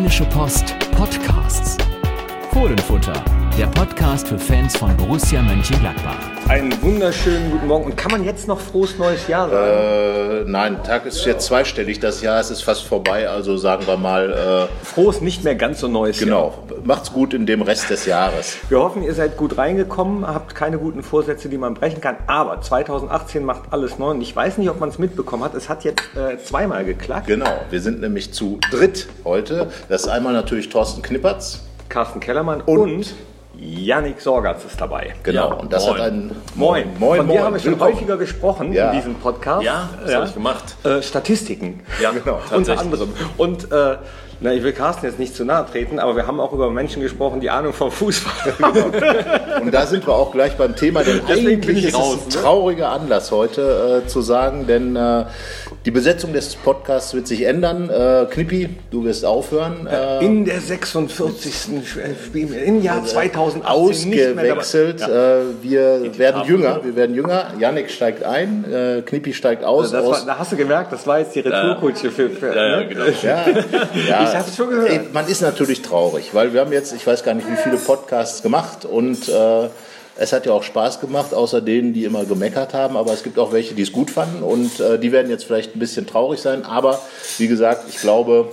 Rheinische Post Podcasts. Fohlenfutter, der Podcast für Fans von Borussia Mönchengladbach. Einen wunderschönen guten Morgen. Und kann man jetzt noch frohes neues Jahr sagen? Äh, nein, Tag ist jetzt zweistellig. Das Jahr es ist fast vorbei. Also sagen wir mal, äh, frohes, nicht mehr ganz so neues Jahr. genau. Macht's gut in dem Rest des Jahres. Wir hoffen, ihr seid gut reingekommen, habt keine guten Vorsätze, die man brechen kann. Aber 2018 macht alles neu. Und ich weiß nicht, ob man es mitbekommen hat. Es hat jetzt äh, zweimal geklappt. Genau. Wir sind nämlich zu dritt heute. Das ist einmal natürlich Thorsten Knippertz. Carsten Kellermann Und- und, Yannick Sorgatz ist dabei. Genau. Ja, und das moin. hat einen Moin. Moin, Von dir moin. haben wir schon Willkommen. häufiger gesprochen Ja. in diesem Podcast. Ja, was hab ich gemacht? Äh, Statistiken. Ja, Genau. Unter anderem. Und äh, na, ich will Carsten jetzt nicht zu nahe treten, aber wir haben auch über Menschen gesprochen, die Ahnung vom Fußball haben. Und da sind wir auch gleich beim Thema, denn Deswegen bin eigentlich ich ist raus, es ein ne? trauriger Anlass heute äh, zu sagen, denn äh, die Besetzung des Podcasts wird sich ändern. Äh, Knippi, du wirst aufhören. Äh, In der 46. Spiel im Jahr 2018 nicht mehr dabei. ausgewechselt. Äh, wir werden jünger, wir werden jünger. Yannick steigt ein, äh, Knippi steigt aus. Das aus war, da hast du gemerkt, das war jetzt die Retourkutsche für, für Ja, ja, ne? genau. ja, ja. Ich hab's schon gehört. Man ist natürlich traurig, weil wir haben jetzt, ich weiß gar nicht, wie viele Podcasts gemacht und äh, es hat ja auch Spaß gemacht, außer denen, die immer gemeckert haben. Aber es gibt auch welche, die es gut fanden und äh, die werden jetzt vielleicht ein bisschen traurig sein. Aber wie gesagt, ich glaube,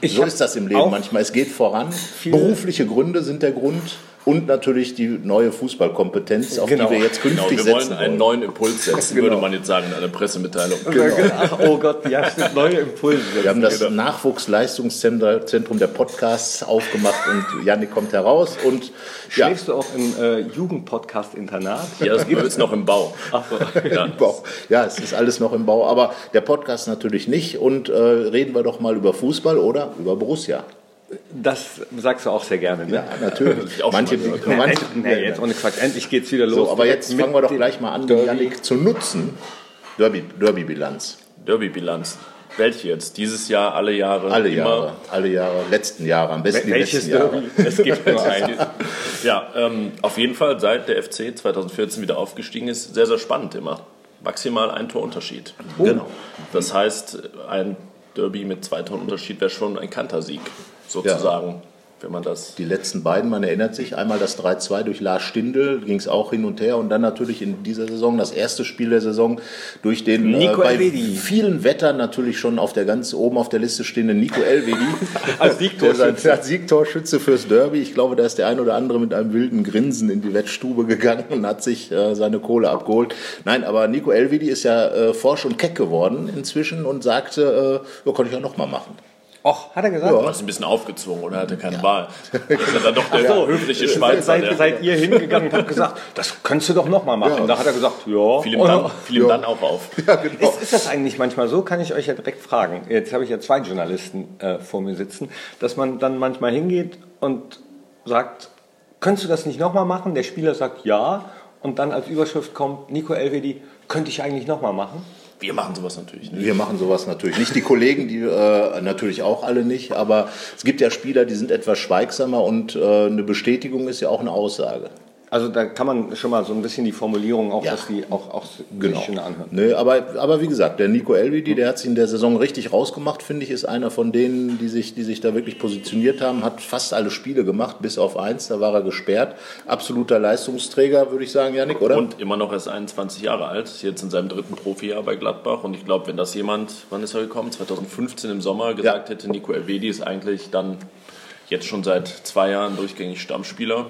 Ich so ist das im Leben manchmal. Es geht voran. Berufliche Gründe sind der Grund und natürlich die neue Fußballkompetenz, auf Genau. die wir jetzt Genau, künftig wir wollen setzen einen wollen. neuen Impuls setzen, Genau. würde man jetzt sagen in einer Pressemitteilung. Ach, oh Gott, ja, stimmt, neue Impulse. Wir haben das Nachwuchsleistungszentrum der Podcasts aufgemacht und Yannick kommt heraus und ja, Schläfst du auch im äh, Jugendpodcast-Internat? Ja, das gibt es noch im Bau. Ach so. Ja. im Bau. ja, es ist alles noch im Bau, aber der Podcast natürlich nicht und äh, reden wir doch mal über Fußball oder über Borussia. Das sagst du auch sehr gerne, ne? Ja, natürlich. Manche, manche, end- nee, jetzt ohne Quatsch. Endlich geht's wieder los. so, aber jetzt fangen wir doch gleich mal an, die Derby. Yannick zu nutzen. Derby, Derby-Bilanz. Derby-Bilanz. Welche jetzt? Dieses Jahr, alle Jahre? Alle immer? Jahre, alle Jahre, letzten Jahre, am besten die Welches letzten Jahre. Derby? Es gibt nur eines. Ja, ähm, auf jeden Fall, seit der FC 2014 wieder aufgestiegen ist, sehr, sehr spannend immer. Maximal ein Torunterschied. Genau. Das heißt, ein Derby mit zwei Toren Unterschied wäre schon ein Kantersieg, sozusagen, wenn man das. Die letzten beiden, man erinnert sich, einmal das 3-2 durch Lars Stindl, ging es auch hin und her und dann natürlich in dieser Saison das erste Spiel der Saison durch den Nico bei Elvedi. vielen Wettern natürlich schon auf der ganz oben auf der Liste stehenden Nico Elvedi. Als Siegtorschütze. als Siegtorschütze fürs Derby. Ich glaube, da ist der ein oder andere mit einem wilden Grinsen in die Wettstube gegangen und hat sich äh, seine Kohle abgeholt. Nein, aber Nico Elvedi ist ja äh, forsch und keck geworden inzwischen und sagte, äh, ja, kann ich ja nochmal machen. Och, hat er gesagt? Du hast ein bisschen aufgezwungen oder hatte keine Wahl. Das ist ja dann doch der höfliche Schweizer. Seid, der seid ihr hingegangen und habt gesagt, das könntest du doch nochmal machen. Ja. Da hat er gesagt, ja. fiel ihm dann, fiel ihm dann auch auf. Ja, genau. Ist, ist das eigentlich manchmal so? Kann ich euch ja direkt fragen. Jetzt habe ich ja zwei Journalisten äh, vor mir sitzen, dass man dann manchmal hingeht und sagt, könntest du das nicht nochmal machen? Der Spieler sagt ja und dann als Überschrift kommt, Nico Elvedi, könnte ich eigentlich nochmal machen? Wir machen sowas natürlich nicht. Wir machen sowas natürlich nicht. Die Kollegen, die äh, natürlich auch alle nicht. Aber es gibt ja Spieler, die sind etwas schweigsamer und äh, eine Bestätigung ist ja auch eine Aussage. Also da kann man schon mal so ein bisschen die Formulierung auch, Ja. dass die auch, auch Genau. sich schön anhören. Nee, aber, aber wie gesagt, der Nico Elvedi, der hat sich in der Saison richtig rausgemacht, finde ich, ist einer von denen, die sich, die sich da wirklich positioniert haben, hat fast alle Spiele gemacht, bis auf eins, da war er gesperrt. Absoluter Leistungsträger, würde ich sagen, Janik, oder? Und immer noch erst 21 Jahre alt, ist jetzt in seinem dritten Profijahr bei Gladbach. Und ich glaube, wenn das jemand, wann ist er gekommen? 2015 im Sommer gesagt hätte, Nico Elvedi ist eigentlich dann jetzt schon seit zwei Jahren durchgängig Stammspieler,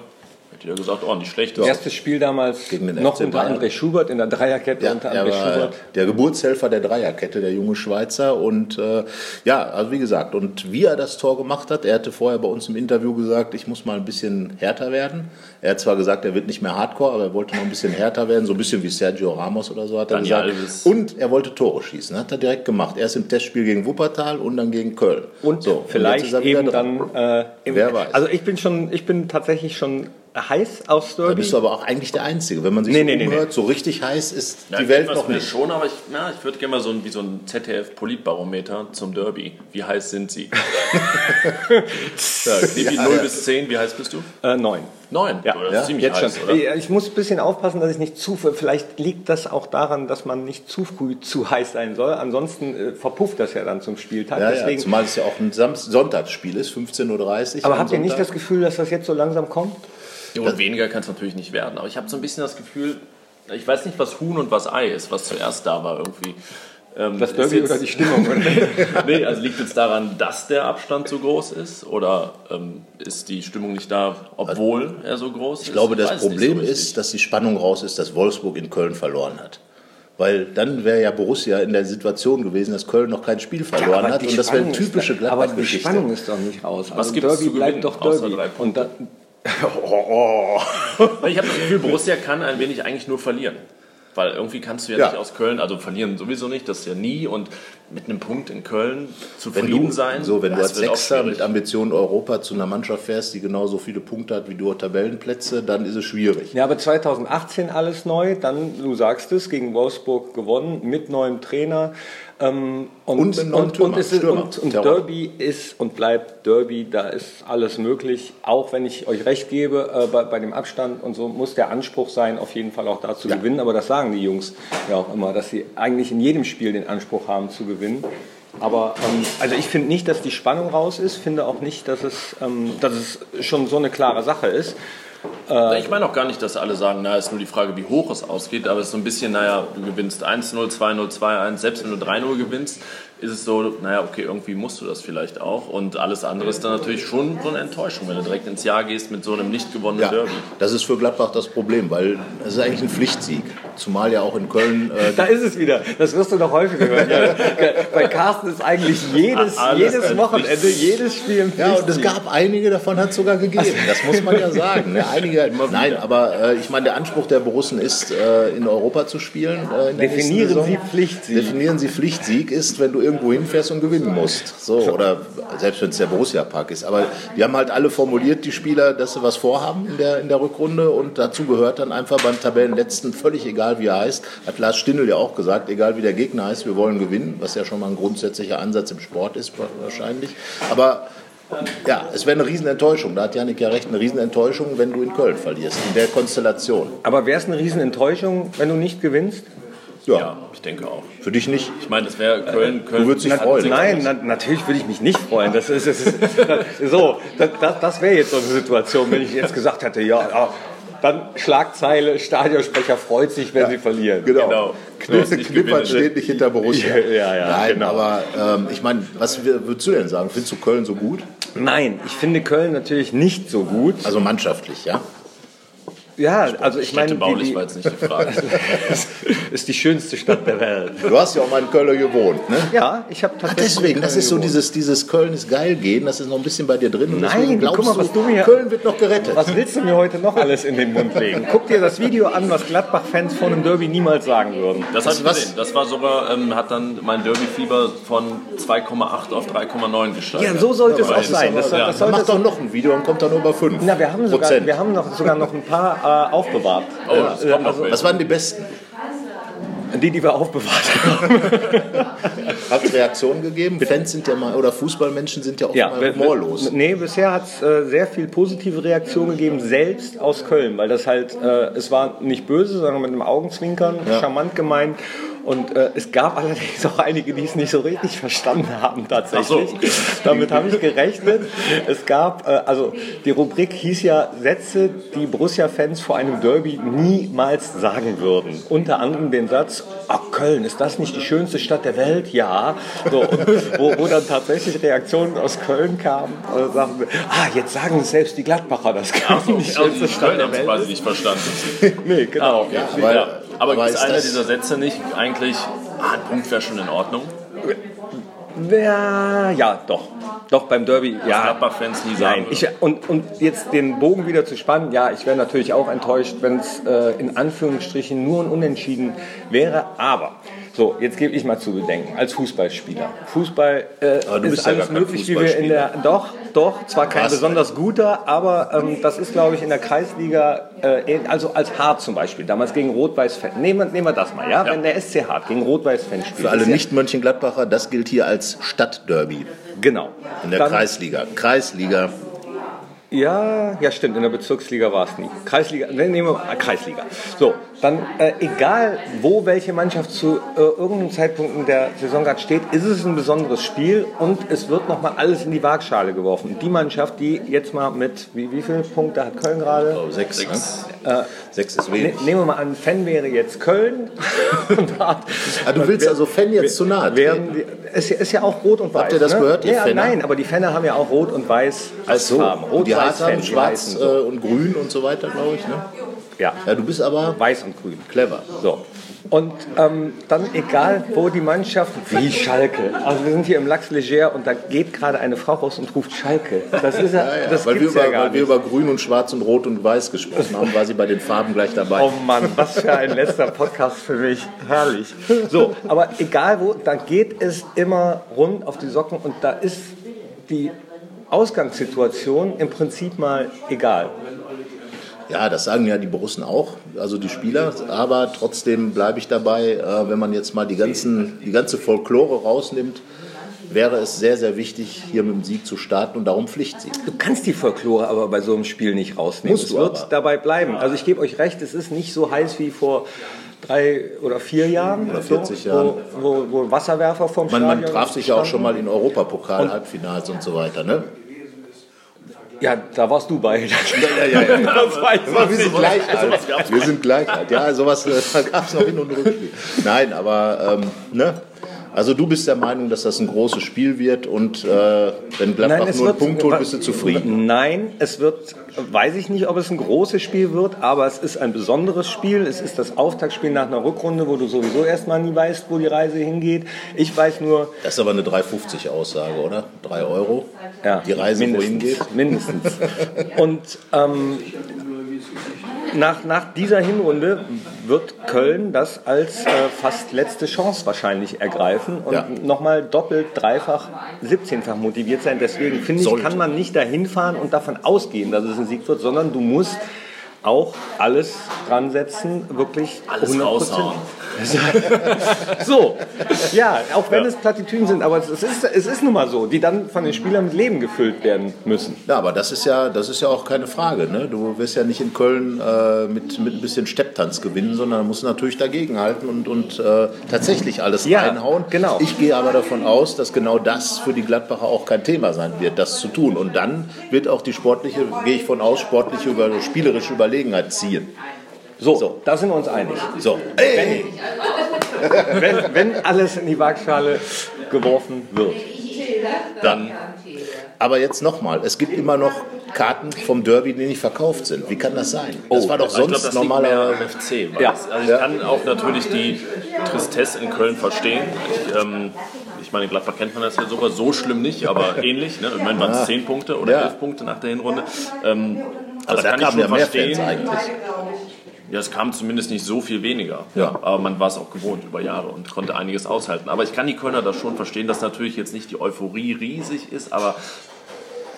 hätte er gesagt, oh, nicht schlecht. Erstes Spiel damals Gegen den noch FC unter. André Schubert in der Dreierkette Ja, unter er André war Schubert. der Geburtshelfer der Dreierkette, der junge Schweizer. Und äh, ja, also wie gesagt, und wie er das Tor gemacht hat, er hatte vorher bei uns im Interview gesagt, ich muss mal ein bisschen härter werden. Er hat zwar gesagt, er wird nicht mehr Hardcore, aber er wollte noch ein bisschen härter werden, so ein bisschen wie Sergio Ramos oder so hat er Daniel gesagt. Alves. Und er wollte Tore schießen, hat er direkt gemacht. Erst im Testspiel gegen Wuppertal und dann gegen Köln. Und So, vielleicht er wieder eben dran. dann. Äh, im, Wer weiß. Also ich bin schon, ich bin tatsächlich schon heiß aufs Da Derby. bist du aber auch eigentlich der Einzige. Wenn man sich Nee, so nee, nee, umhört, so richtig heiß ist Ja, die Welt noch nicht. schon, aber ich, ja, ich würde gerne mal so ein, wie so ein ZDF-Politbarometer zum Derby. Wie heiß sind sie? ja, Knippi, 0 bis 10, wie heiß bist du? Äh, neun. 9. Ja, das ja, ist ziemlich Jetzt heiß, schon. oder? Ja, Ich muss ein bisschen aufpassen, dass ich nicht zu. Vielleicht liegt das auch daran, dass man nicht zu früh zu heiß sein soll. Ansonsten äh, verpufft das ja dann zum Spieltag. Ja, ja, Deswegen, zumal es ja auch ein Sam Sonntagsspiel ist, 15.30 Uhr. aber habt ihr nicht das Gefühl, dass das jetzt so langsam kommt? Ja, und weniger kann es natürlich nicht werden. Aber ich habe so ein bisschen das Gefühl, ich weiß nicht, was Huhn und was Ei ist, was zuerst da war irgendwie. Ähm, Das Derby jetzt- oder die Stimmung? nee, also liegt es daran, dass der Abstand so groß ist oder ähm, ist die Stimmung nicht da, obwohl er so groß ist? Ich glaube, das Problem so ist, dass die Spannung raus ist, dass Wolfsburg in Köln verloren hat. Weil dann wäre ja Borussia in der Situation gewesen, dass Köln noch kein Spiel verloren hat. Und das wäre eine typische ist, Aber die Gladbach-Geschichte. Spannung ist doch nicht raus. Was also gibt's Derby zu bleibt doch außer Derby. Und da, Ich habe das Gefühl, Borussia kann ein wenig eigentlich nur verlieren. Weil irgendwie kannst du ja, Ja. nicht aus Köln, also verlieren sowieso nicht, das ja nie. Und mit einem Punkt in Köln wenn zufrieden du, sein. so, wenn du als Sechster mit Ambitionen Europa zu einer Mannschaft fährst, die genauso viele Punkte hat wie du Tabellenplätze, dann ist es schwierig. ja, aber 2018 alles neu. Dann, du sagst es, gegen Wolfsburg gewonnen mit neuem Trainer. Ähm, und, Und mit und, ist, und, und. Derby ist und bleibt Derby, da ist alles möglich. Auch wenn ich euch recht gebe, äh, bei, bei dem Abstand und so muss der Anspruch sein, auf jeden Fall auch da zu Ja. gewinnen. Aber das sagen die Jungs ja auch immer, dass sie eigentlich in jedem Spiel den Anspruch haben zu gewinnen. Aber ähm, also ich finde nicht, dass die Spannung raus ist, finde auch nicht, dass es, ähm, dass es schon so eine klare Sache ist. Ich meine auch gar nicht, dass alle sagen, na, ist nur die Frage, wie hoch es ausgeht, aber es ist so ein bisschen, naja, du gewinnst 1-0, 2-0, 2-1, selbst wenn du 3-0 gewinnst, ist es so, naja, okay, irgendwie musst du das vielleicht auch und alles andere ist dann natürlich schon so eine Enttäuschung, wenn du direkt ins Jahr gehst mit so einem nicht gewonnenen Ja, Derby. das ist für Gladbach das Problem, weil es ist eigentlich ein Pflichtsieg. Zumal ja auch in Köln äh, Da ist es wieder. Das wirst du noch häufiger hören. Ja, Bei Carsten ist eigentlich jedes, Alles jedes ein Wochenende, jedes Spiel im Ja, und es gab einige davon hat es sogar gegeben. Das muss man ja sagen. Ne? Einige, nein, aber äh, ich meine, der Anspruch der Borussen ist, äh, in Europa zu spielen. Äh, Definieren. Sie Pflichtsieg. Definieren Sie Pflichtsieg ist, wenn du irgendwo hinfährst und gewinnen musst. So, oder selbst wenn es der Borussia-Park ist. Aber die haben halt alle formuliert, die Spieler, dass sie was vorhaben in der, in der Rückrunde. Und dazu gehört dann einfach beim Tabellenletzten, völlig egal wie er heißt, hat Lars Stindl ja auch gesagt, egal wie der Gegner heißt, wir wollen gewinnen, was ja schon mal ein grundsätzlicher Ansatz im Sport ist wahrscheinlich. Aber ja, es wäre eine Riesenenttäuschung. Da hat Janik ja recht, eine Riesenenttäuschung, wenn du in Köln verlierst, in der Konstellation. Aber wäre es eine Riesenenttäuschung, wenn du nicht gewinnst? Ja, Ja, ich denke auch. für dich nicht. Ich meine, das wäre Köln, Köln. Du würdest dich freuen. Nein, na, natürlich würde ich mich nicht freuen. Das ist, das ist so. Das, das, das wäre jetzt so eine Situation, wenn ich jetzt gesagt hätte, ja, ja dann Schlagzeile, Stadionsprecher freut sich, wenn sie verlieren. Genau. Genau. Knippert Nicht gewinnen. steht nicht hinter Borussia. Ja, ja, Nein, genau. aber ähm, ich meine, was würdest du denn sagen? Findest du Köln so gut? Nein, ich finde Köln natürlich nicht so gut. Also mannschaftlich, ja? Ja, also ich meine, Städtebaulich war jetzt nicht die Frage. ist die schönste Stadt der Welt. Du hast ja auch mal in Köln gewohnt, ne? Ja, ich habe Ach, tatsächlich. deswegen, das ist so gewohnt. dieses, dieses Köln ist geil gehen, das ist noch ein bisschen bei dir drin. Und Nein, glaubst guck mal, was du mir- Köln wird noch gerettet. Was willst du mir heute noch alles in den Mund legen? Guck dir das Video an, was Gladbach-Fans vor einem Derby niemals sagen würden. Das habe ich Was- gesehen. Das war sogar, ähm, hat dann mein Derby-Fieber von 2,8 auf 3,9 gesteigert. Ja, so sollte es Ja, auch weiß. sein. Das, Ja. das mach doch noch ein Video und kommt dann nur über 5 Na, wir haben sogar, Prozent. wir haben noch, sogar noch ein paar äh, aufbewahrt. Oh, das kommt noch also. Was waren die besten? die, die wir aufbewahrt haben. Hat es Reaktionen gegeben? Fans sind ja mal, oder Fußballmenschen sind ja oft Ja, mal humorlos. Nee, bisher hat es äh, sehr viel positive Reaktionen gegeben, selbst aus Köln, weil das halt, äh, es war nicht böse, sondern mit einem Augenzwinkern, Ja. charmant gemeint. Und äh, es gab allerdings auch einige, die es nicht so richtig verstanden haben tatsächlich. So. Damit habe ich gerechnet. Es gab, äh, also die Rubrik hieß ja Sätze, die Borussia-Fans vor einem Derby niemals sagen würden. Unter anderem den Satz, ach Köln, ist das nicht die schönste Stadt der Welt? Ja. So, und wo, wo dann tatsächlich Reaktionen aus Köln kamen, äh, sagen wir, ah, jetzt sagen es selbst die Gladbacher, das kann so, nicht die schönste Stadt Köln der haben es Welt. quasi nicht verstanden. Nee, genau. okay. Ja, aber- ja. Aber, ist ist einer dieser Sätze nicht eigentlich, ah, ein Punkt wäre schon in Ordnung? Ja, ja, doch. Doch, beim Derby, ja. Gladbach-Fans nie Nein, sagen. ich, und, und jetzt den Bogen wieder zu spannen, ja, ich wäre natürlich auch enttäuscht, wenn es äh, in Anführungsstrichen nur ein Unentschieden wäre. Aber So, jetzt gebe ich mal zu bedenken, als Fußballspieler. Fußball äh, du ist ja alles kein möglich, wie wir in der. Doch, doch, zwar kein Was? besonders guter, aber ähm, das ist, glaube ich, in der Kreisliga, äh, also als Hart zum Beispiel, damals gegen Rot-Weiß-Fan. Nehmen, wir- nehmen wir das mal, ja? Wenn der SC Hart gegen Rot-Weiß-Fan spielt. Für alle ja- Nicht-Mönchengladbacher, das gilt hier als Stadtderby Genau. in der Dann- Kreisliga. Kreisliga. Ja, ja, stimmt. In der Bezirksliga war es nie. Kreisliga, ne, nehmen wir Kreisliga. So, dann äh, egal, wo welche Mannschaft zu äh, irgendeinem Zeitpunkt in der Saison gerade steht, ist es ein besonderes Spiel und es wird nochmal alles in die Waagschale geworfen. Die Mannschaft, die jetzt mal mit, wie, wie viele Punkte hat Köln gerade? Oh, sechs. Sechs. Ne? Sechs ist Ne, wenig. nehmen wir mal an, Fan wäre jetzt Köln. Ah, du willst also Fan jetzt zu nahe die, ist, ja- ist ja auch rot und weiß. Habt ihr das ne? gehört, ihr ja, Fenner? Nein, aber die Fenner haben ja auch rot und weiß als So, Farben. und Rot, die weiß, Fan, die schwarz heißen so. äh, und grün und so weiter, glaube ich. Ne? Ja. Ja, du bist aber Weiß und grün. clever. So. Und ähm, dann egal, wo die Mannschaft, wie Schalke. Also wir sind hier im Lachs Leger und da geht gerade eine Frau raus und ruft Schalke. Das ist ja, Ja, ja, das weil wir, über, ja gar weil wir nicht. über Grün und Schwarz und Rot und Weiß gesprochen haben, war sie bei den Farben gleich dabei. Oh Mann, was für ein letzter Podcast für mich. Herrlich. So, aber egal wo, da geht es immer rund auf die Socken und da ist die Ausgangssituation im Prinzip mal egal. Ja, das sagen ja die Borussen auch, also die Spieler. Aber trotzdem bleibe ich dabei, äh, wenn man jetzt mal die, ganzen, die ganze Folklore rausnimmt, wäre es sehr, sehr wichtig, hier mit dem Sieg zu starten und darum Pflichtsieg. Du kannst die Folklore aber bei so einem Spiel nicht rausnehmen. Musst es wird aber. dabei bleiben. Also ich gebe euch recht, es ist nicht so heiß wie vor drei oder vier Jahren. Oder 40 so, Jahren. Wo, wo, wo Wasserwerfer vom Man, Stadion man traf sich ja auch schon mal in Europapokal, Halbfinals und so weiter. Ne? Ja, da warst du bei. Ja, ja, ja. Das weiß Aber wir sind gleich alt. Wir sind gleich alt. Ja, sowas äh, gab es noch Hin- und Rückspiel. Nein, aber ähm, ne? Also du bist der Meinung, dass das ein großes Spiel wird und äh, wenn Gladbach nur einen Punkt holt, bist du zufrieden. Nein, es wird, weiß ich nicht, ob es ein großes Spiel wird, aber es ist ein besonderes Spiel. Es ist das Auftaktspiel nach einer Rückrunde, wo du sowieso erstmal nie weißt, wo die Reise hingeht. Ich weiß nur, Das ist aber eine 3,50 Aussage, oder? 3 Euro? ja, Die Reise, mindestens, wohin geht? Mindestens. Und ähm, nach, nach dieser Hinrunde wird Köln das als äh, fast letzte Chance wahrscheinlich ergreifen und Ja. nochmal doppelt, dreifach, 17-fach motiviert sein. Deswegen finde ich, Sollte. kann man nicht dahin fahren und davon ausgehen, dass es ein Sieg wird, sondern du musst auch alles dran setzen, wirklich Alles 100%. raushauen. So, ja, auch wenn es Plattitüden sind, aber es ist, es ist nun mal so, die dann von den Spielern mit Leben gefüllt werden müssen. Ja, aber das ist ja, das ist ja auch keine Frage. Ne? Du wirst ja nicht in Köln äh, mit, mit ein bisschen Stepptanz gewinnen, sondern musst natürlich dagegenhalten und, und äh, tatsächlich alles Ja, reinhauen. genau. Ich gehe aber davon aus, dass genau das für die Gladbacher auch kein Thema sein wird, das zu tun. Und dann wird auch die sportliche, gehe ich von aus, sportliche, über, spielerische Überlegenheit ziehen. So, da sind wir uns einig. So, ey, Wenn, wenn alles in die Waagschale geworfen wird. dann. Aber jetzt nochmal, es gibt immer noch Karten vom Derby, die nicht verkauft sind. Wie kann das sein? Das war doch Also ich sonst das am FC. Ja. das, also ich Ja. kann auch natürlich die Tristesse in Köln verstehen. Ich, ähm, ich meine, in Gladbach kennt man das ja sogar so schlimm nicht, aber ähnlich. Ne? Ich meine, waren es 10 Punkte oder Ja. 11 Punkte nach der Hinrunde. Ähm, Aber das da kann ich kamen schon ja mehr verstehen. Fans eigentlich. Ja, es kam zumindest nicht so viel weniger. Ja. Aber man war es auch gewohnt über Jahre und konnte einiges aushalten. Aber ich kann die Kölner das schon verstehen, dass natürlich jetzt nicht die Euphorie riesig ist, aber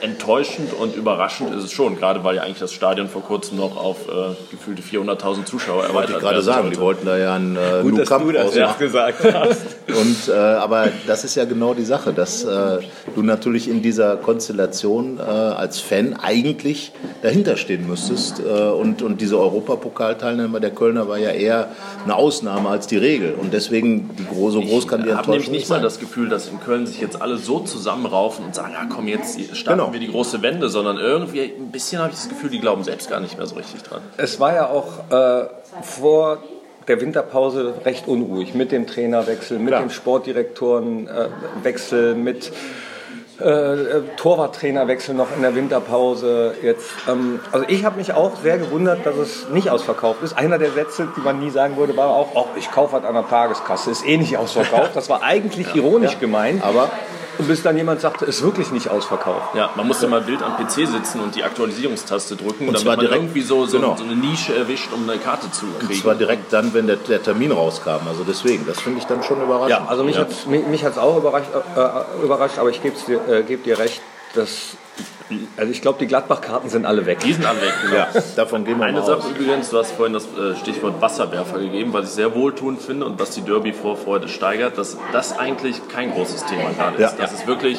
enttäuschend und überraschend ist es schon. Gerade weil ja eigentlich das Stadion vor kurzem noch auf äh, gefühlte 400.000 Zuschauer erweitert Wollte ich gerade sagen, sollte. die wollten da ja einen äh, Gut, dass du das jetzt gesagt hast. Und, äh, aber das ist ja genau die Sache, dass äh, du natürlich in dieser Konstellation äh, als Fan eigentlich dahinter stehen müsstest. Äh, und, und diese Europapokalteilnehmer der Kölner war ja eher eine Ausnahme als die Regel. Und deswegen die gro so groß kann die Ich habe nämlich Enttäuschung nicht nicht mal sein. das Gefühl, dass in Köln sich jetzt alle so zusammenraufen und sagen, ja komm, jetzt starten Genau. Wir die große Wende, sondern irgendwie ein bisschen habe ich das Gefühl, die glauben selbst gar nicht mehr so richtig dran. Es war ja auch äh, vor der Winterpause recht unruhig mit dem Trainerwechsel, mit Klar. dem Sportdirektorenwechsel, mit äh, äh, Torwarttrainerwechsel noch in der Winterpause jetzt. Ähm, also ich habe mich auch sehr gewundert, dass es nicht ausverkauft ist. Einer der Sätze, die man nie sagen würde, war auch, oh, ich kaufe was an der Tageskasse, ist eh nicht ausverkauft. Das war eigentlich ironisch gemeint. Aber bis dann jemand sagt, es ist wirklich nicht ausverkauft. Ja, man musste mal wild am PC sitzen und die Aktualisierungstaste drücken, damit zwar man direkt- irgendwie so, so, genau. so eine Nische erwischt, um eine Karte zu kriegen. Und zwar direkt dann, wenn der, der Termin rauskam. Also deswegen, das finde ich dann schon überraschend. Ja, also mich Ja. hat's mich, mich hat's auch überrascht, äh, überrascht, aber ich gebe dir, äh, geb dir recht, dass also ich glaube, die Gladbach-Karten sind alle weg. Die sind alle weg, genau. Ja, davon gehen wir Eine mal Sache aus. übrigens, du hast vorhin das äh, Stichwort Wasserwerfer gegeben, was ich sehr wohltuend finde und was die Derby-Vorfreude steigert, dass das eigentlich kein großes Thema gerade ist. Ja. Das ist wirklich,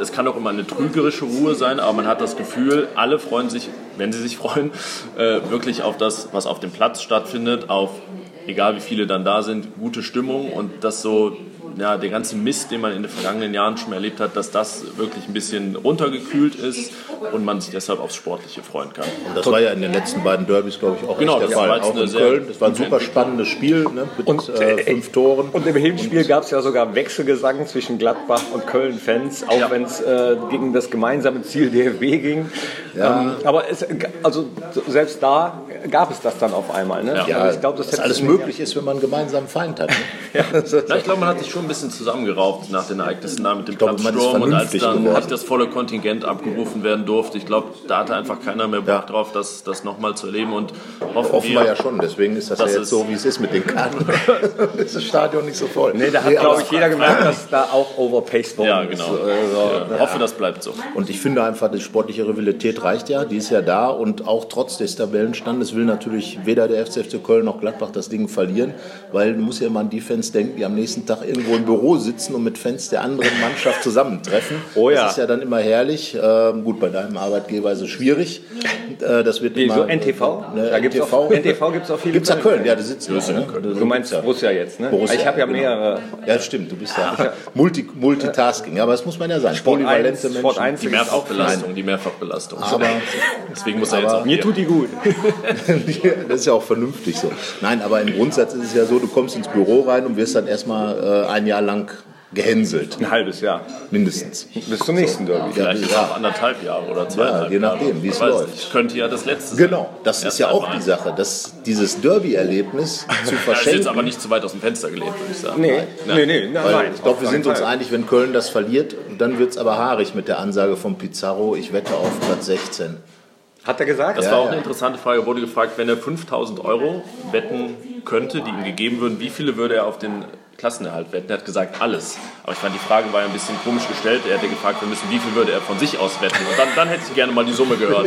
es kann auch immer eine trügerische Ruhe sein, aber man hat das Gefühl, alle freuen sich, wenn sie sich freuen, äh, wirklich auf das, was auf dem Platz stattfindet, auf, egal wie viele dann da sind, gute Stimmung und das so, ja, der ganze Mist, den man in den vergangenen Jahren schon erlebt hat, dass das wirklich ein bisschen runtergekühlt ist und man sich deshalb aufs Sportliche freuen kann. Und das war ja in den letzten beiden Derbys, glaube ich, auch Genau, der Fall. Auch in Köln. Das war ein super spannendes Spiel ne, mit Und, äh, äh, fünf Toren. Und im Hinspiel gab es ja sogar Wechselgesang zwischen Gladbach und Köln-Fans, auch Ja. wenn es äh, gegen das gemeinsame Ziel DFB ging. Ähm, aber es, also selbst da gab es das dann auf einmal. Ne? Ja. Also ich glaube, das dass alles möglich ist, wenn man einen gemeinsamen Feind hat. Ne? Ja, ich glaube, man hat sich schon ein bisschen zusammengeraubt nach den Ereignissen da mit dem ist Platzsturm und als dann geworden. nicht das volle Kontingent abgerufen werden durfte. Ich glaube, da hatte einfach keiner mehr Bock Ja. drauf, das, das nochmal zu erleben und hoffen Offenbar wir, ja schon, deswegen ist das, Das ja jetzt ist- so, wie es ist mit den Karten. ist das Stadion nicht so voll. Nee, da hat, Nee, glaube ich, jeder gemerkt, dass da auch overpaced worden Ja, ist. genau. Also, ja, hoffe, das bleibt so. Und ich finde einfach, die sportliche Rivalität reicht ja, die ist ja da und auch trotz des Tabellenstandes will natürlich weder der FCFC Köln noch Gladbach das Ding verlieren, weil du musst ja immer an die Fans denken, die am nächsten Tag irgendwo im Büro sitzen und mit Fans der anderen Mannschaft zusammentreffen. Oh ja. Das ist ja dann immer herrlich. Ähm, gut, bei deinem Arbeitgeber ist es schwierig. Äh, das wird immer, so NTV? Ne, Da gibt's NTV, auch, NTV gibt es auch viele. Gibt's ja Köln, ja, das sitzt ja. Ne? Du meinst Borussia jetzt, ne? Borussia, ich habe ja genau. mehrere. Ja, stimmt, du bist ja Multi, Multitasking. Ja, aber das muss man ja sein. Sport 1, Polyvalente Sport Menschen. 1 Die Mehrfachbelastung, die Mehrfachbelastung. Aber Deswegen muss er jetzt auch Mir tut die gut. das ist ja auch vernünftig so. Nein, aber im Grundsatz ist es ja so, du kommst ins Büro rein und wirst dann erstmal äh, ein Jahr lang gehänselt. Ein halbes Jahr. Mindestens. Bis zum nächsten Derby. Vielleicht ist auch anderthalb Jahre oder zweieinhalb je nachdem, wie es läuft. nicht. Könnte ja das letzte sein. Genau, das ist Erst ja auch die Sache, dass dieses Derby-Erlebnis zu Das ist jetzt verschenken. aber nicht zu weit aus dem Fenster gelehnt, würde ich sagen. Nee, nee, nee, nein, Weil nein. ich glaube, wir sind uns einig, wenn Köln das verliert, dann wird es aber haarig mit der Ansage von Pizarro, ich wette auf Platz 16. Hat er gesagt? Das Ja, war auch ja. eine interessante Frage. Wurde gefragt, wenn er 5000 Euro wetten könnte, die ihm gegeben würden, wie viele würde er auf den Klassenerhalt wetten? Er hat gesagt, alles. Aber ich fand, die Frage war ja ein bisschen komisch gestellt. Er hätte gefragt, wir müssen, wie viel würde er von sich aus wetten? Und dann, dann hätte ich gerne mal die Summe gehört.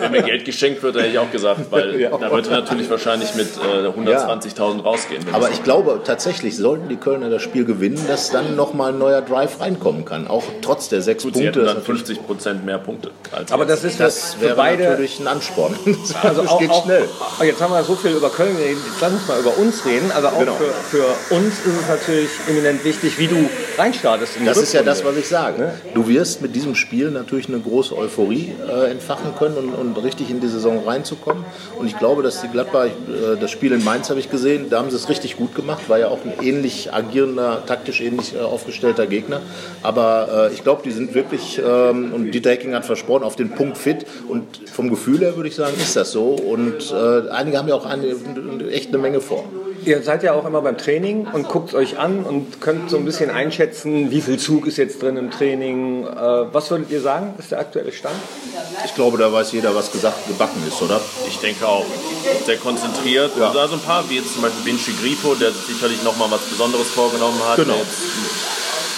Wenn mir Geld geschenkt wird, hätte ich auch gesagt, weil da würde er natürlich wahrscheinlich mit äh, 120.000 rausgehen. Aber ich glaube tatsächlich, sollten die Kölner das Spiel gewinnen, dass dann nochmal ein neuer Drive reinkommen kann. Auch trotz der sechs Gut, sie Punkte. hätten das dann natürlich- 50 Prozent mehr Punkte. Als Aber das ist Das für wäre beide. natürlich ein Ansporn. Also das auch, geht auch, schnell. auch- Jetzt haben wir so viel über Köln geredet, jetzt lass uns mal über uns reden. Also auch Genau. für, für uns ist es natürlich eminent wichtig, wie du reinstartest. Das ist ja das, was ich sage. Du wirst mit diesem Spiel natürlich eine große Euphorie äh, entfachen können und, und richtig in die Saison reinzukommen. Und ich glaube, dass die Gladbach, äh, das Spiel in Mainz habe ich gesehen, da haben sie es richtig gut gemacht. War ja auch ein ähnlich agierender, taktisch ähnlich äh, aufgestellter Gegner. Aber äh, ich glaube, die sind wirklich, ähm, und Dieter Hecking hat versprochen, auf den Punkt fit. Und vom Gefühl her würde ich sagen, ist das so. Und äh, einige haben ja auch eine, echt eine Menge vor. Ihr seid ja auch immer beim Training und guckt euch an und könnt so ein bisschen einschätzen, wie viel Zug ist jetzt drin im Training. Äh, was würdet ihr sagen, ist der aktuelle Stand? Ich glaube, da weiß jeder, was gesagt gebacken ist, oder? Ich denke auch. Sehr konzentriert. Ja. Also ein paar, wie jetzt zum Beispiel Vinci Grifo, der sich sicherlich nochmal was Besonderes vorgenommen hat. Genau.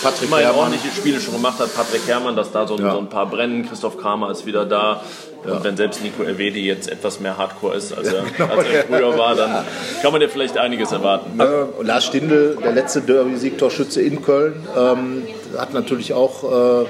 Patrick Herrmann. ordentliche Spiele schon gemacht hat. Patrick Herrmann, dass da so, Ja. so ein paar brennen. Christoph Kramer ist wieder da. Und wenn selbst Nico Elvedi jetzt etwas mehr Hardcore ist, als er, genau. als er früher war, dann kann man ja vielleicht einiges erwarten. Äh, Lars Stindl, der letzte Derby-Siegtorschütze in Köln, ähm, hat natürlich auch äh,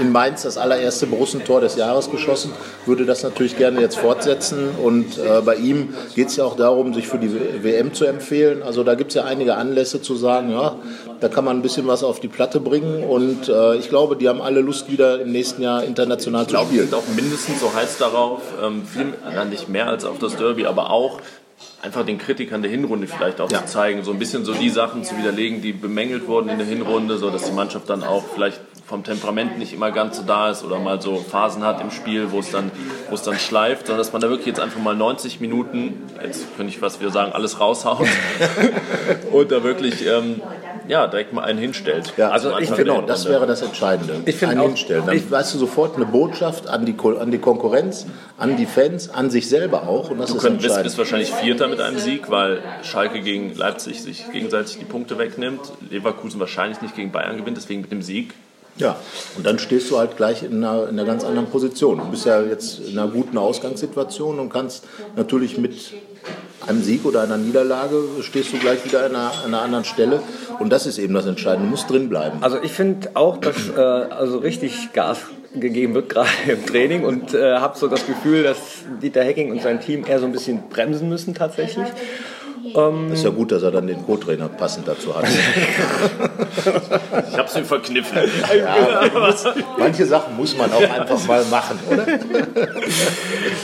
in Mainz das allererste Borussentor des Jahres geschossen, würde das natürlich gerne jetzt fortsetzen. Und äh, bei ihm geht es ja auch darum, sich für die WM zu empfehlen. Also da gibt es ja einige Anlässe zu sagen, ja, da kann man ein bisschen was auf die Platte bringen. Und äh, ich glaube, die haben alle Lust, wieder im nächsten Jahr international Ich zu glaube, die spielen. sind auch mindestens so heiß darauf, ähm, viel, na, nicht mehr als auf das Derby, aber auch einfach den Kritikern der Hinrunde vielleicht auch Ja. zu zeigen, so ein bisschen so die Sachen zu widerlegen, die bemängelt wurden in der Hinrunde, so dass die Mannschaft dann auch vielleicht vom Temperament nicht immer ganz so da ist oder mal so Phasen hat im Spiel, wo es dann, wo es dann schleift, sondern dass man da wirklich jetzt einfach mal 90 Minuten, jetzt könnte ich was wieder sagen, alles raushaut und da wirklich ähm, ja, direkt mal einen hinstellt. Ja, Also also ich, genau, das wäre das Entscheidende. Ich finde Einen auch- hinstellen. Dann ich- weißt du sofort eine Botschaft an die, an die Konkurrenz, an die Fans, an sich selber auch. Und das Du ist könnt, bist, bist wahrscheinlich Vierter mit einem Sieg, weil Schalke gegen Leipzig sich gegenseitig die Punkte wegnimmt. Leverkusen wahrscheinlich nicht gegen Bayern gewinnt, deswegen mit dem Sieg. Ja, und dann stehst du halt gleich in einer, in einer ganz anderen Position. Du bist ja jetzt in einer guten Ausgangssituation und kannst natürlich mit einem Sieg oder einer Niederlage stehst du gleich wieder an einer, einer anderen Stelle. Und das ist eben das Entscheidende. Du musst drin bleiben. Also ich finde auch, dass äh, also richtig Gas gegeben wird, gerade im Training und äh, habe so das Gefühl, dass Dieter Hecking und sein Team eher so ein bisschen bremsen müssen tatsächlich. Das ist ja gut, dass er dann den Co-Trainer passend dazu hat. Ich habe es mir verkniffen. Manche Sachen muss man auch einfach mal machen, oder?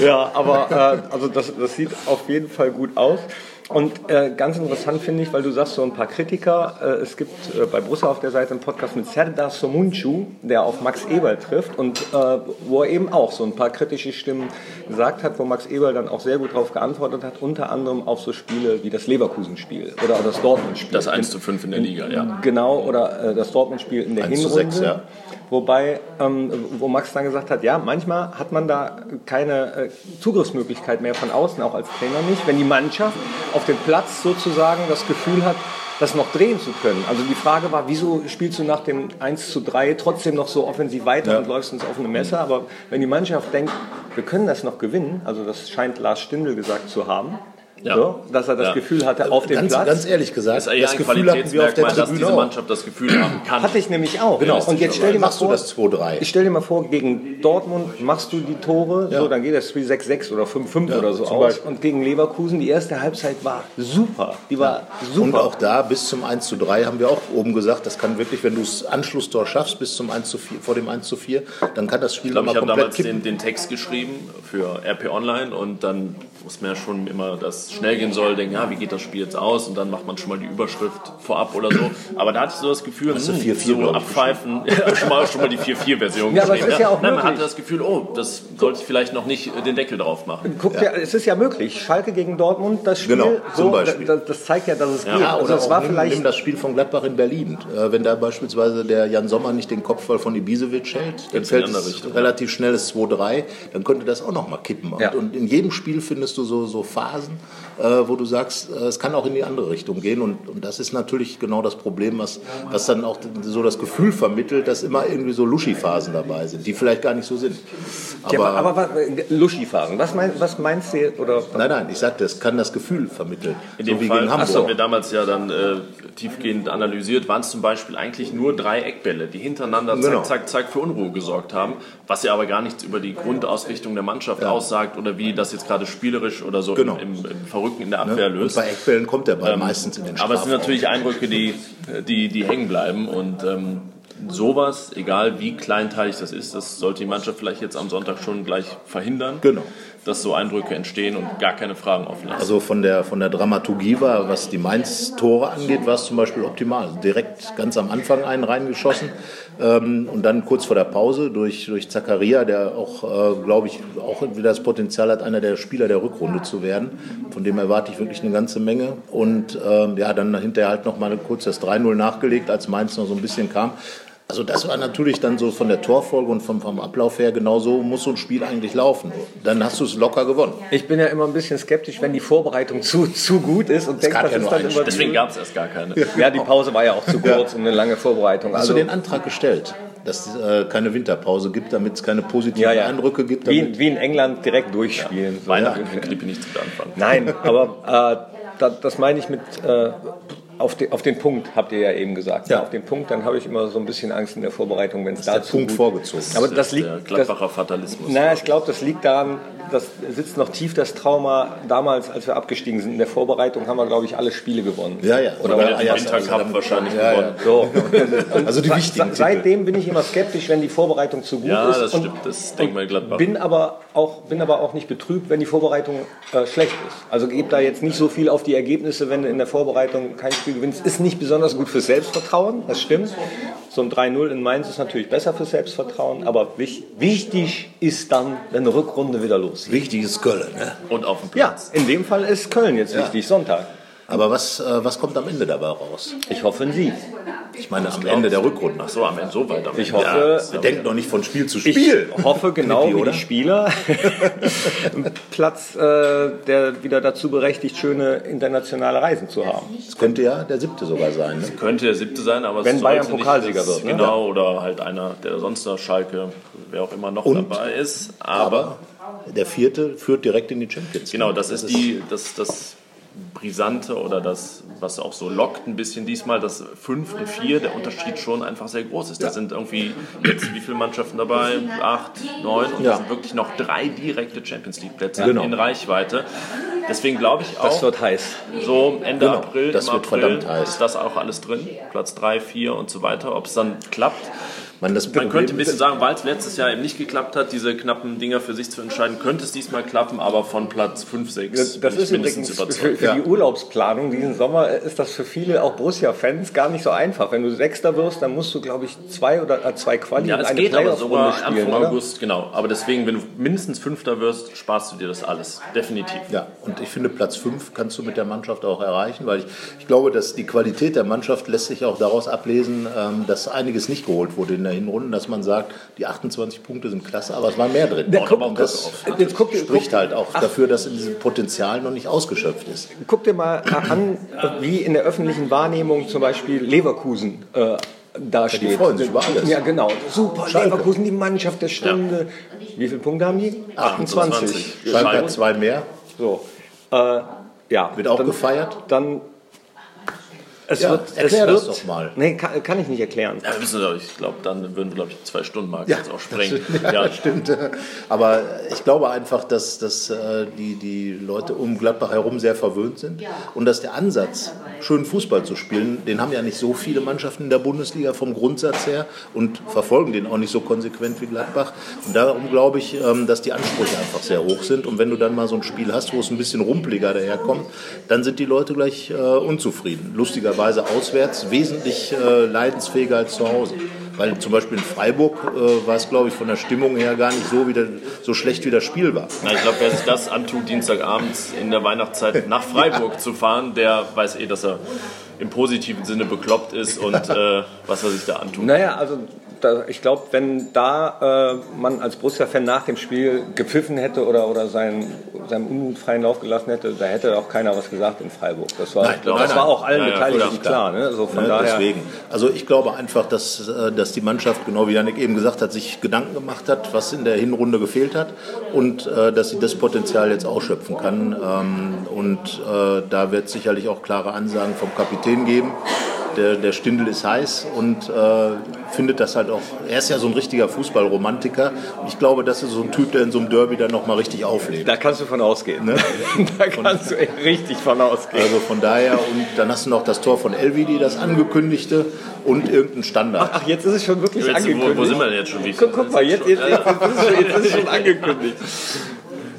Ja, aber äh, also das, das sieht auf jeden Fall gut aus. Und äh, ganz interessant finde ich, weil du sagst so ein paar Kritiker, äh, es gibt äh, bei Brüssel auf der Seite einen Podcast mit Serdar Somuncu, der auf Max Eberl trifft und äh, wo er eben auch so ein paar kritische Stimmen gesagt hat, wo Max Eberl dann auch sehr gut darauf geantwortet hat, unter anderem auf so Spiele wie das Leverkusen-Spiel oder auch das Dortmund-Spiel. Das 1 zu 5 in der Liga, ja. Genau, oder äh, das Dortmund-Spiel in der 1 zu Hinrunde. 6, ja. Wobei, ähm, wo Max dann gesagt hat, ja, manchmal hat man da keine äh, Zugriffsmöglichkeit mehr von außen, auch als Trainer nicht, wenn die Mannschaft auf dem Platz sozusagen das Gefühl hat, das noch drehen zu können. Also die Frage war, wieso spielst du nach dem 1 zu 3 trotzdem noch so offensiv weiter und läufst ins offene Messer? Aber wenn die Mannschaft denkt, wir können das noch gewinnen, also das scheint Lars Stindl gesagt zu haben, Ja. so, dass er das Ja. Gefühl hatte auf dem Ganz, Platz. ganz ehrlich gesagt, Das das Gefühl hatten wir auf der Qualitätsmerkmal, dass Tribüne diese. Mannschaft das Gefühl haben kann. Hatte ich nämlich auch. Genau. Und jetzt stell dir mal Machst du vor, das 2-3? Ich stell dir mal vor, gegen Dortmund machst du die Tore, so, dann geht das Spiel 6-6 oder 5-5 oder so aus. Beispiel. Und gegen Leverkusen, die erste Halbzeit war super. Die war super. Und auch da bis zum 1 zu 3 haben wir auch oben gesagt, das kann wirklich, wenn du das Anschlusstor schaffst bis zum 1 zu 4, vor dem 1 zu 4, dann kann das Spiel Ich glaube, mal ich habe komplett damals kippen. den, den Text geschrieben für RP Online und dann muss man ja schon immer, dass schnell gehen soll, denken, ja, wie geht das Spiel jetzt aus? Und dann macht man schon mal die Überschrift vorab oder so. Aber da hatte ich so das Gefühl, Hast du hm, 4-4, so abpfeifen, ja, schon, mal, schon mal die 4-4-Version Ja, aber es geschrieben. ist ja auch Nein, man möglich. hatte das Gefühl, oh, das sollte ich vielleicht noch nicht äh, den Deckel drauf machen. Guck dir, es ist ja möglich. Schalke gegen Dortmund, das Spiel, Genau, zum so, Beispiel. Das, das zeigt ja, dass es geht. Ja, Also oder es war nimm, vielleicht nimm das Spiel von Gladbach in Berlin. Äh, wenn da beispielsweise der Jan Sommer nicht den Kopfball von Ibisevic hält, dann fällt es relativ schnelles 2-3, dann könnte das auch noch mal kippen. Und, Ja. und in jedem Spiel findest du so, so Phasen, wo du sagst, äh, es kann auch in die andere Richtung gehen. Und, und das ist natürlich genau das Problem, was, was dann auch so das Gefühl vermittelt, dass immer irgendwie so Luschi-Phasen dabei sind, die vielleicht gar nicht so sind. Aber, ja, aber, aber Luschi-Phasen. Was, mein, was meinst du? Oder, nein, nein, ich sagte, es kann das Gefühl vermitteln. In so dem wie Fall, gegen das Hamburg. haben wir damals ja dann äh, tiefgehend analysiert, waren es zum Beispiel eigentlich nur drei Eckbälle, die hintereinander zack, Genau. zack, zack für Unruhe gesorgt haben, was ja aber gar nichts über die Grundausrichtung der Mannschaft aussagt oder wie das jetzt gerade spielerisch oder so Genau. im, im, im Verrückten in der Abwehr Und löst. bei Eckbällen kommt der Ball meistens in den Ähm, Aber es sind Strafraum. natürlich Eindrücke, die, die, die hängen bleiben und ähm, sowas, egal wie kleinteilig das ist, das sollte die Mannschaft vielleicht jetzt am Sonntag schon gleich verhindern, Genau. Dass so Eindrücke entstehen und gar keine Fragen offen lassen. Also von der, von der Dramaturgie war, was die Mainz-Tore angeht, war es zum Beispiel optimal. Direkt ganz am Anfang einen reingeschossen ähm, und dann kurz vor der Pause durch, durch Zakaria, der auch, äh, glaube ich, auch wieder das Potenzial hat, einer der Spieler der Rückrunde zu werden. Von dem erwarte ich wirklich eine ganze Menge. Und ähm, ja, dann hinterher halt noch mal kurz das 3-0 nachgelegt, als Mainz noch so ein bisschen kam. Also das war natürlich dann so von der Torfolge und vom, vom Ablauf her, genau so muss so ein Spiel eigentlich laufen. Dann hast du es locker gewonnen. ich bin ja immer ein bisschen skeptisch, wenn die Vorbereitung zu, zu gut ist und denke, gab das ja ist dann immer Deswegen gab es erst gar keine. Ja, die Pause war ja auch zu kurz und eine lange Vorbereitung. Hast Also, du den Antrag gestellt, dass es äh, keine Winterpause gibt, damit es keine positiven ja, ja. Eindrücke gibt? Wie, wie in England direkt durchspielen. So. Weihnachten kann Krippe nichts mit anfangen. Nein, aber äh, da, das meine ich mit äh, auf, de, auf den Punkt, habt ihr ja eben gesagt. Ja. Auf den Punkt, dann habe ich immer so ein bisschen Angst in der Vorbereitung, wenn es der dazu Punkt gut- vorgezogen. Aber das liegt, der das, Gladbacher Fatalismus. naja, ich glaube, das liegt daran, das sitzt noch tief das Trauma. Damals, als wir abgestiegen sind in der Vorbereitung, haben wir, glaube ich, alle Spiele gewonnen. ja, ja. Oder Oder den ja, Wintercup also, wahrscheinlich ja, gewonnen. So. Also die wichtigen Seitdem bin ich immer skeptisch, wenn die Vorbereitung zu gut Ja, ist. das und stimmt. Das denkt man Gladbach. Bin aber, auch, bin aber auch nicht betrübt, wenn die Vorbereitung äh, schlecht ist. Also gebt da jetzt nicht so viel auf die Ergebnisse, wenn du in der Vorbereitung kein Spiel gewinnst. Ist nicht besonders gut für Selbstvertrauen, das stimmt. So ein 3-0 in Mainz ist natürlich besser für Selbstvertrauen, aber wich, wichtig ist dann, wenn eine Rückrunde wieder losgeht. Wichtig ist Köln. Ne? Und auf dem Ja, Platz. in dem Fall ist Köln jetzt wichtig, Sonntag. Aber was, äh, was kommt am Ende dabei raus? Ich hoffe ein Sieg. Ich meine, am Ende der Rückrunde. Ach so, am Ende so weit. Am Ich Ende. hoffe, Ja, Wir denken doch nicht von Spiel zu Ich Spiel. hoffe genau Knippi, wie oder? die Spieler einen Platz, äh, der wieder dazu berechtigt, schöne internationale Reisen zu haben. Es könnte ja der siebte sogar sein. Ne? könnte der siebte sein, aber Wenn es Bayern Pokalsieger das- wird, ne? Genau, oder halt einer, der sonst noch Schalke, wer auch immer noch Und? dabei ist. Aber, Aber der vierte führt direkt in die Champions. genau, das, ist die, das, das Brisante oder das, was auch so lockt ein bisschen diesmal, dass 5 und 4 der Unterschied schon einfach sehr groß ist. Da sind irgendwie jetzt wie viele Mannschaften dabei? Acht, neun und Ja. da sind wirklich noch drei direkte Champions League Plätze Genau. in Reichweite. Deswegen glaube ich Das auch, wird heiß. so Ende Genau, April, das im wird April verdammt heiß. ist das auch alles drin. Platz 3, 4 und so weiter. Ob es dann klappt, Man, das man Problem könnte ein bisschen sagen, weil es letztes Jahr eben nicht geklappt hat, diese knappen Dinger für sich zu entscheiden, könnte es diesmal klappen, aber von Platz 5, 6 Das, das ist für, überzeugt. für die Urlaubsplanung diesen Sommer ist das für viele, auch Borussia-Fans, gar nicht so einfach. Wenn du Sechster wirst, dann musst du, glaube ich, zwei oder äh, zwei Quali Ja, und eine geht aber sogar spielen. Anfang oder? August, genau. Aber deswegen, wenn du mindestens Fünfter wirst, sparst du dir das alles. Definitiv. Ja, und ich finde, Platz 5 kannst du mit der Mannschaft auch erreichen, weil ich, ich glaube, dass die Qualität der Mannschaft lässt sich auch daraus ablesen, ähm, dass einiges nicht geholt wurde in der Hinrunde, dass man sagt, die 28 Punkte sind klasse, aber es war mehr drin. Ja, guck, das jetzt guck, spricht guck, halt auch dafür, dass in diesem Potenzial noch nicht ausgeschöpft ist. guck dir mal an, wie in der öffentlichen Wahrnehmung zum Beispiel Leverkusen äh, dasteht. Ja, die freuen sich über alles. Ja, genau. Super, Schalke. Leverkusen, die Mannschaft der Stunde. Wie viele Punkte haben die? 28. 28. Schalke hat zwei mehr, So. Äh, ja. wird auch dann, gefeiert. Dann. Es Ja, wird, erklär es das wird, doch mal. Nee, kann, kann ich nicht erklären. Ja, wir müssen, glaub ich ich glaube, dann würden wir, glaube ich, zwei Stunden Marke jetzt auch sprengen. Ja, Ja, stimmt. Aber ich glaube einfach, dass, dass äh, die, die Leute um Gladbach herum sehr verwöhnt sind und dass der Ansatz, schön Fußball zu spielen, den haben ja nicht so viele Mannschaften in der Bundesliga vom Grundsatz her und verfolgen den auch nicht so konsequent wie Gladbach. Und darum glaube ich, ähm, dass die Ansprüche einfach sehr hoch sind. Und wenn du dann mal so ein Spiel hast, wo es ein bisschen rumpeliger daherkommt, dann sind die Leute gleich äh, unzufrieden. Lustigerweise auswärts wesentlich äh, leidensfähiger als zu Hause. Weil zum Beispiel in Freiburg äh, war es, glaube ich, von der Stimmung her gar nicht so, wie der, so schlecht wie das Spiel war. Na, ich glaube, wer sich das antut, Dienstagabends in der Weihnachtszeit nach Freiburg zu fahren, der weiß eh, dass er im positiven Sinne bekloppt ist und äh, was er sich da antut. Naja, also da, ich glaube, wenn da äh, man als Borussia-Fan nach dem Spiel gepfiffen hätte oder, oder seinen, seinem Unmut freien Lauf gelassen hätte, da hätte auch keiner was gesagt in Freiburg. Das war, Nein, das nein, war nein. auch allen ja, Beteiligten gut, klar. Ne? So von Ne, daher, deswegen. Also ich glaube einfach, dass, äh, dass die Mannschaft, genau wie Janik eben gesagt hat, sich Gedanken gemacht hat, was in der Hinrunde gefehlt hat und äh, dass sie das Potenzial jetzt ausschöpfen kann. Ähm, und äh, da wird es sicherlich auch klare Ansagen vom Kapitän geben. Der, der Stindl ist heiß und äh, findet das halt auch. Er ist ja so ein richtiger Fußballromantiker. Ich glaube, das ist so ein Typ, der in so einem Derby dann nochmal richtig auflebt. da kannst du von ausgehen. Ne? da kannst du echt richtig von ausgehen. Also von daher, und dann hast du noch das Tor von Elvidi, das angekündigte, und irgendein Standard. Ach, jetzt ist es schon wirklich Jetzt, angekündigt. wo, wo sind wir denn jetzt schon? Wie Guck, guck mal, jetzt, jetzt, jetzt, jetzt, ist es schon, jetzt ist es schon angekündigt.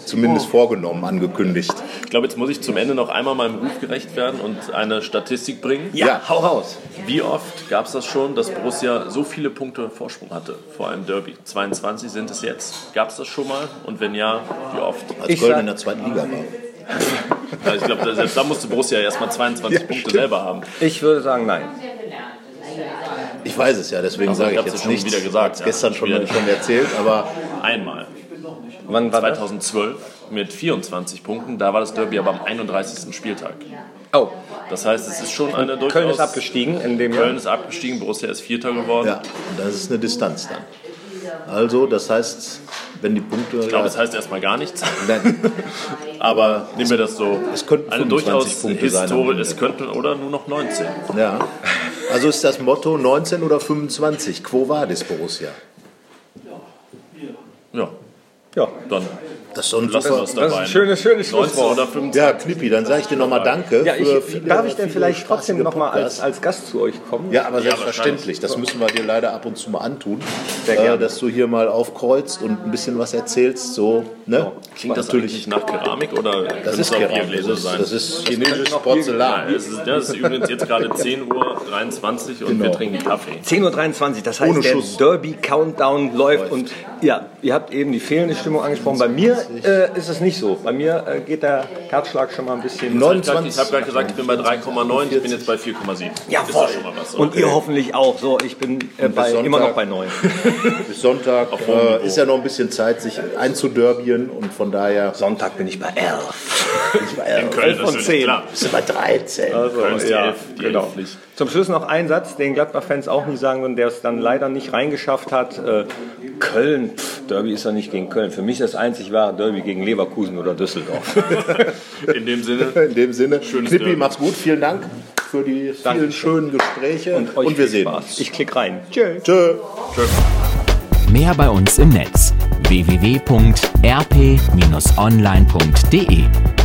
Zumindest vorgenommen, angekündigt. Ich glaube, jetzt muss ich zum Ende noch einmal meinem Ruf gerecht werden und eine Statistik bringen. Ja, hau raus. Wie oft gab es das schon, dass Borussia so viele Punkte Vorsprung hatte vor einem Derby? 22 sind es jetzt. Gab es das schon mal? Und wenn ja, wie oft? Als Ich Köln sag- in der zweiten Liga war. Also ich glaube, selbst da musste Borussia erstmal 22 Punkte selber haben. Ich würde sagen, nein. Ich weiß es ja, deswegen Also, sage ich ich jetzt nichts. wieder gesagt, ja. gestern schon, Wieder. schon erzählt, aber Einmal. Wann war das? 2012 mit 24 Punkten. Da war das Derby aber am 31. Spieltag. Oh, Das heißt, es ist schon eine durchaus... Köln ist abgestiegen in dem Köln Jahr. ist abgestiegen, Borussia ist Vierter geworden. ja, und das ist eine Distanz dann. Also, das heißt, wenn die Punkte. Ich glaube, es heißt erstmal gar nichts. Nein, Aber nehmen wir das so. Es könnten eine 25 durchaus Punkte sein Historie. Es könnten oder nur noch 19. ja. Also ist das Motto 19 oder 25. Quo vadis, Borussia? Ja, Ja. Dann Das ist so ein wir super. Das ist dabei. ein schönes, schönes 19 Schlusswort. oder 25. Ja, Knippi, dann sage ich dir nochmal Danke. Ja, ich, für viele, darf ich denn vielleicht trotzdem nochmal als, als Gast zu euch kommen? Ja, aber Ja, selbstverständlich. Das müssen wir dir leider ab und zu mal antun. Sehr äh, gerne. dass du hier mal aufkreuzt und ein bisschen was erzählst. So, ne? Klingt das natürlich nach Keramik oder Das ist es auch Keramik. Das ist, sein? das ist chinesisches Ja, Porzellan. es ist, das ist übrigens jetzt gerade 10 Uhr 23 und wir Genau. trinken Kaffee. 10.23 Uhr, das heißt, Ohne der Schuss. Derby-Countdown läuft. Und ja, ihr habt eben die fehlende Stimmung angesprochen. Bei mir 29. äh, ist es nicht so. Bei mir äh, geht der Herzschlag schon mal ein bisschen. 29. Ich habe gerade gesagt, ich bin bei 3,9, ich bin jetzt bei 4,7. Ja, voll. doch schon mal was, Und oder? ihr hoffentlich auch. So, ich bin äh, bei, Sonntag- immer noch bei 9. Bis Sonntag äh, ist ja noch ein bisschen Zeit, sich einzuderbieren und von daher Sonntag bin ich bei 11. bin ich bei elf. In Köln von natürlich, 10. klar. Bist du bei 13. Also, Köln ist die ja, Elf, die genau. Elfpflicht. Zum Schluss noch ein Satz, den Gladbach-Fans auch nicht sagen würden, der es dann leider nicht reingeschafft hat. Äh, Köln, pff, Derby ist ja nicht gegen Köln. Für mich das einzig wahre Derby gegen Leverkusen oder Düsseldorf. In dem Sinne, In dem Sinne, Schönes Knippi, mach's gut. Vielen Dank für die vielen Dankeschön. schönen Gespräche und, euch wir sehen uns. Ich klick rein. Tschö. Tschö. Mehr bei uns im Netz www.rp-online.de